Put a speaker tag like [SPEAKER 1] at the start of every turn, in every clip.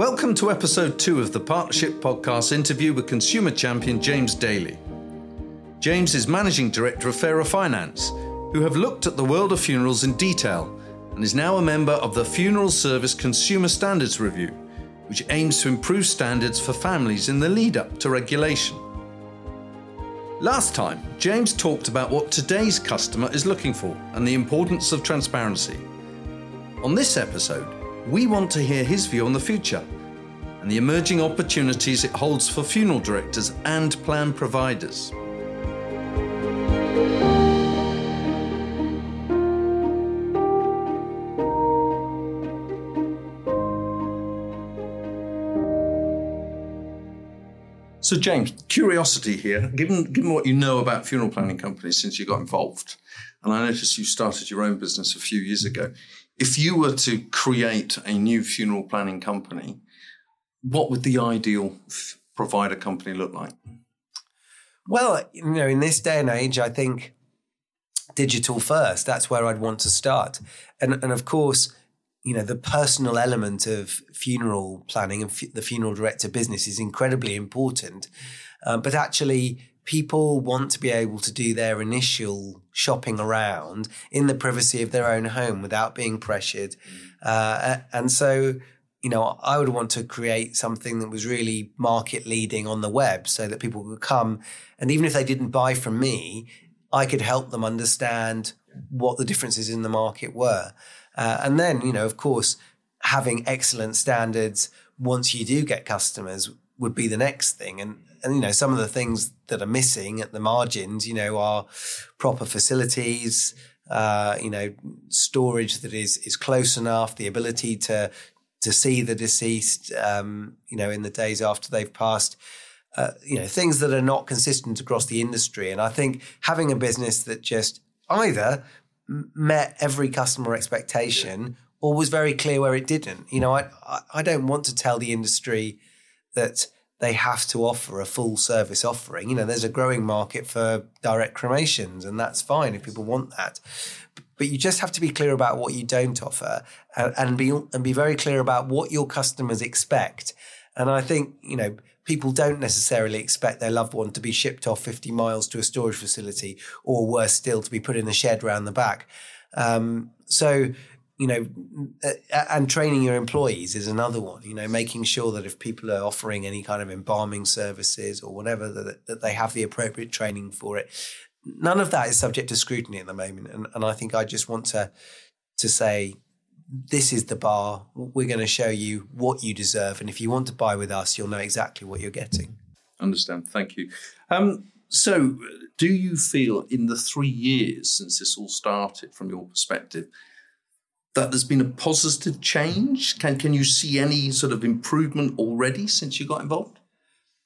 [SPEAKER 1] Welcome to episode two of the Partnership Podcast interview with consumer champion James Daley. James is managing director of Fairer Finance, who have looked at the world of funerals in detail and is now a member of the Funeral Service Consumer Standards Review, which aims to improve standards for families in the lead up to regulation. Last time, James talked about what today's customer is looking for and the importance of transparency. On this episode, we want to hear his view on the future and the emerging opportunities it holds for funeral directors and plan providers. So, James, curiosity here. Given given what you know about funeral planning companies since you got involved, and I noticed you started your own business a few years ago. If you were to create a new funeral planning company, what would the ideal provider company look like?
[SPEAKER 2] Well, you know, in this day and age, I think digital first. That's where I'd want to start, and and of course, you know, the personal element of funeral planning and f- the funeral director business is incredibly important. Um, but actually, people want to be able to do their initial shopping around in the privacy of their own home without being pressured. Uh, and so, you know, I would want to create something that was really market leading on the web so that people could come and even if they didn't buy from me, I could help them understand what the differences in the market were. Uh, and then, you know, of course, having excellent standards once you do get customers would be the next thing. And, and, you know, some of the things that are missing at the margins, you know, are proper facilities, uh, you know, storage that is, is close enough, the ability to, to see the deceased, um, you know, in the days after they've passed. Uh, you know, things that are not consistent across the industry. And I think having a business that just either met every customer expectation or was very clear where it didn't. You know, I, I don't want to tell the industry that they have to offer a full service offering. You know, there's a growing market for direct cremations, and that's fine if people want that. But you just have to be clear about what you don't offer, and, and be and be very clear about what your customers expect. And I think you know people don't necessarily expect their loved one to be shipped off 50 miles to a storage facility or worse still to be put in a shed round the back um, so you know and training your employees is another one you know making sure that if people are offering any kind of embalming services or whatever that, that they have the appropriate training for it none of that is subject to scrutiny at the moment and, and i think i just want to to say this is the bar. We're going to show you what you deserve. And if you want to buy with us, you'll know exactly what you're getting.
[SPEAKER 1] Understand. Thank you. Um, so, do you feel in the three years since this all started, from your perspective, that there's been a positive change? Can, can you see any sort of improvement already since you got involved?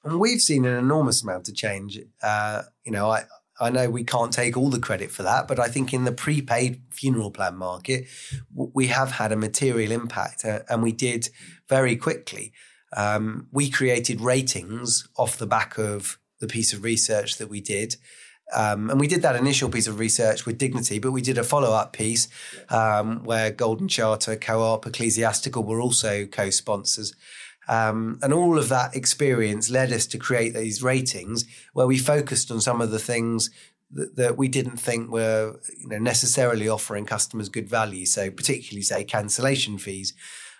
[SPEAKER 2] We've seen an enormous amount of change. Uh, you know, I, I know we can't take all the credit for that, but I think in the prepaid funeral plan market, we have had a material impact, uh, and we did very quickly. Um, we created ratings off the back of the piece of research that we did. Um, and we did that initial piece of research with Dignity, but we did a follow up piece um, where Golden Charter, Co op, Ecclesiastical were also co sponsors. Um, and all of that experience led us to create these ratings where we focused on some of the things that, that, we didn't think were you know, necessarily offering customers good value. So, particularly, say, cancellation fees.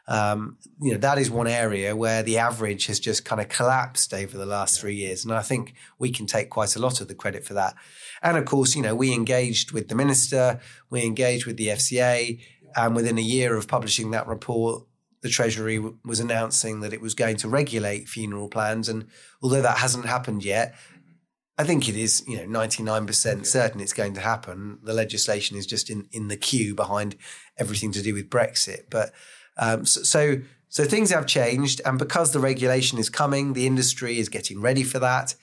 [SPEAKER 2] Um, you know, that is one area where the average has just kind of collapsed over the last three years. And I think we can take quite a lot of the credit for that. And of course, you know, we engaged with the minister, we engaged with the FCA, and within a year of publishing that report, the Treasury w- was announcing that it was going to regulate funeral plans. And although that hasn't happened yet, I think it is, you know, 99% certain it's going to happen. The legislation is just in, in the queue behind everything to do with Brexit. But um, so, so, so things have changed. And because the regulation is coming, the industry is getting ready for that.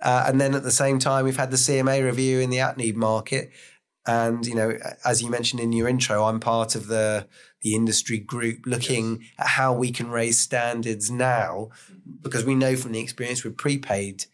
[SPEAKER 2] Uh, and then at the same time, we've had the CMA review in the at-need market. And, you know, as you mentioned in your intro, I'm part of the the industry group looking yes. at how we can raise standards now, because we know from the experience with prepaid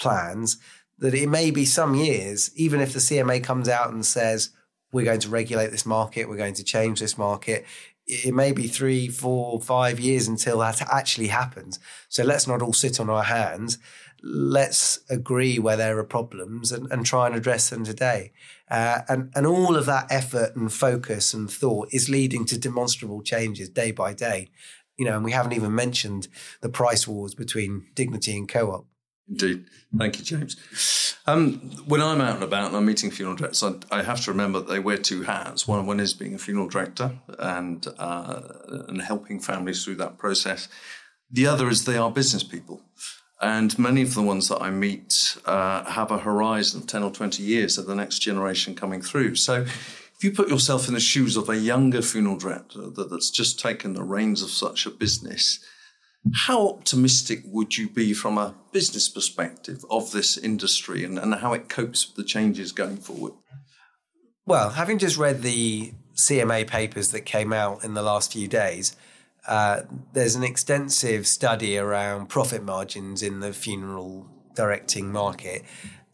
[SPEAKER 2] plans that it may be some years, even if the CMA comes out and says, we're going to regulate this market, we're going to change this market, it may be three, four, five years until that actually happens. So let's not all sit on our hands. Let's agree where there are problems and, and try and address them today. Uh, and, and all of that effort and focus and thought is leading to demonstrable changes day by day. You know, and we haven't even mentioned the price wars between Dignity and Co-op.
[SPEAKER 1] Indeed. Thank you, James. Um, when I'm out and about and I'm meeting funeral directors, I, I, have to remember that they wear two hats. One, one is being a funeral director and, uh, and helping families through that process. The other is they are business people. And many of the ones that I meet uh, have a horizon of 10 or 20 years of the next generation coming through. So if you put yourself in the shoes of a younger funeral director that's just taken the reins of such a business, how optimistic would you be from a business perspective of this industry and, and how it copes with the changes going forward?
[SPEAKER 2] Well, having just read the CMA papers that came out in the last few days, uh, there's an extensive study around profit margins in the funeral directing market.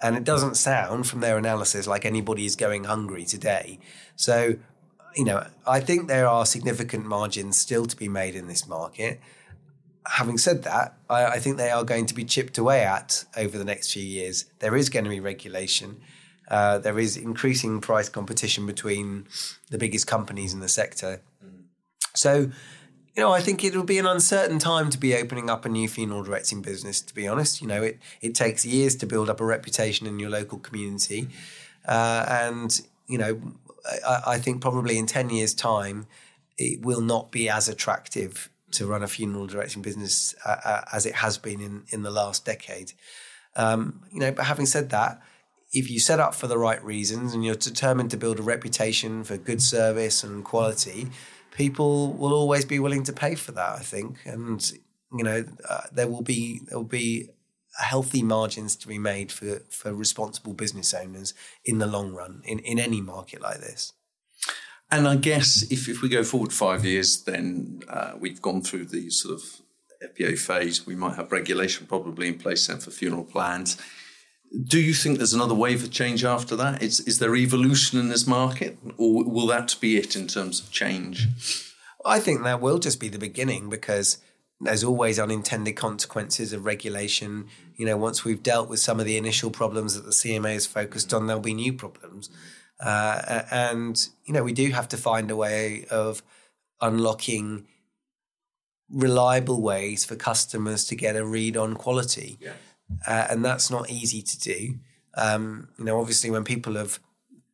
[SPEAKER 2] And it doesn't sound from their analysis like anybody is going hungry today. So, you know, I think there are significant margins still to be made in this market having said that, I, I, think they are going to be chipped away at over the next few years. There is going to be regulation. Uh, there is increasing price competition between the biggest companies in the sector. So, you know, I think it'll be an uncertain time to be opening up a new funeral directing business. To be honest, you know, it it takes years to build up a reputation in your local community, uh, and you know, I, I think probably in ten years' time, it will not be as attractive to run a funeral directing business uh, uh, as it has been in, in the last decade. Um, you know, but having said that, if you set up for the right reasons and you're determined to build a reputation for good service and quality, people will always be willing to pay for that. I think, and you know, uh, there will be there will be healthy margins to be made for for responsible business owners in the long run in in any market like this.
[SPEAKER 1] And I guess if, if we go forward five years, then uh, we've gone through the sort of FPA phase. We might have regulation probably in place then for funeral plans. Do you think there's another wave of change after that? Is, is there evolution in this market, or will that be it in terms of change?
[SPEAKER 2] I think that will just be the beginning because there's always unintended consequences of regulation. You know, once we've dealt with some of the initial problems that the CMA is focused on, there'll be new problems. Uh, and, you know, we do have to find a way of unlocking reliable ways for customers to get a read on quality. Yeah. Uh, and that's not easy to do. Um, you know, obviously, when people have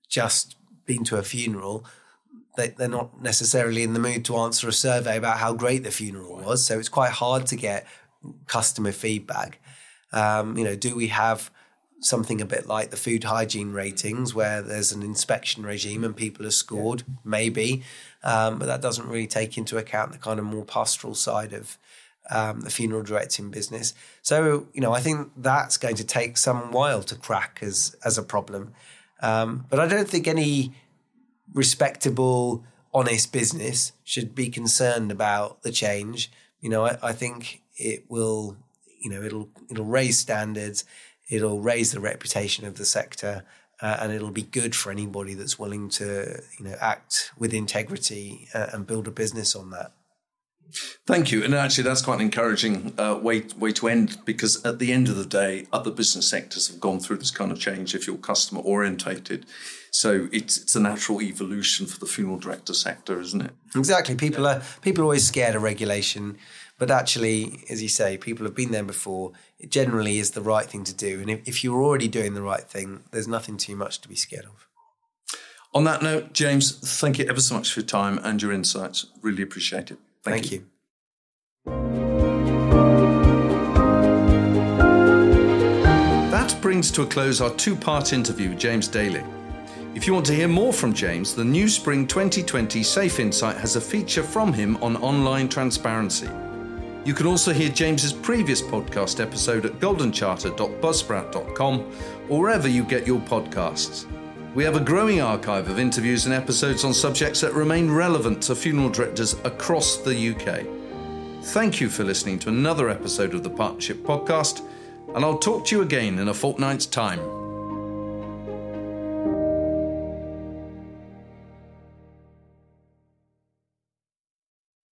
[SPEAKER 2] just been to a funeral, they, are not necessarily in the mood to answer a survey about how great the funeral was. So it's quite hard to get customer feedback. Um, you know, do we have something a bit like the food hygiene ratings, where there's an inspection regime and people are scored, yeah. maybe, um, but that doesn't really take into account the kind of more pastoral side of um, the funeral directing business. So, you know, I think that's going to take some while to crack as as a problem. Um, but I don't think any respectable, honest business should be concerned about the change. You know, I, I think it will, you know, it'll it'll raise standards it'll raise the reputation of the sector uh, and it'll be good for anybody that's willing to you know act with integrity uh, and build a business on that
[SPEAKER 1] Thank you, and actually, that's quite an encouraging uh, way way to end because at the end of the day, other business sectors have gone through this kind of change. If you're customer orientated, so it's it's a natural evolution for the funeral director sector, isn't it?
[SPEAKER 2] Exactly. People yeah. are people are always scared of regulation. But actually, as you say, people have been there before. It generally is the right thing to do. And if, if you're already doing the right thing, there's nothing too much to be scared of.
[SPEAKER 1] On that note, James, thank you ever so much for your time and your insights. Really appreciate it.
[SPEAKER 2] Thank, thank you. you.
[SPEAKER 1] That brings to a close our two part interview with James Daley. If you want to hear more from James, the new Spring 2020 Safe Insight has a feature from him on online transparency. You can also hear James's previous podcast episode at goldencharter.buzzsprout.com or wherever you get your podcasts. We have a growing archive of interviews and episodes on subjects that remain relevant to funeral directors across the UK. Thank you for listening to another episode of the Partnership Podcast, and I'll talk to you again in a fortnight's time.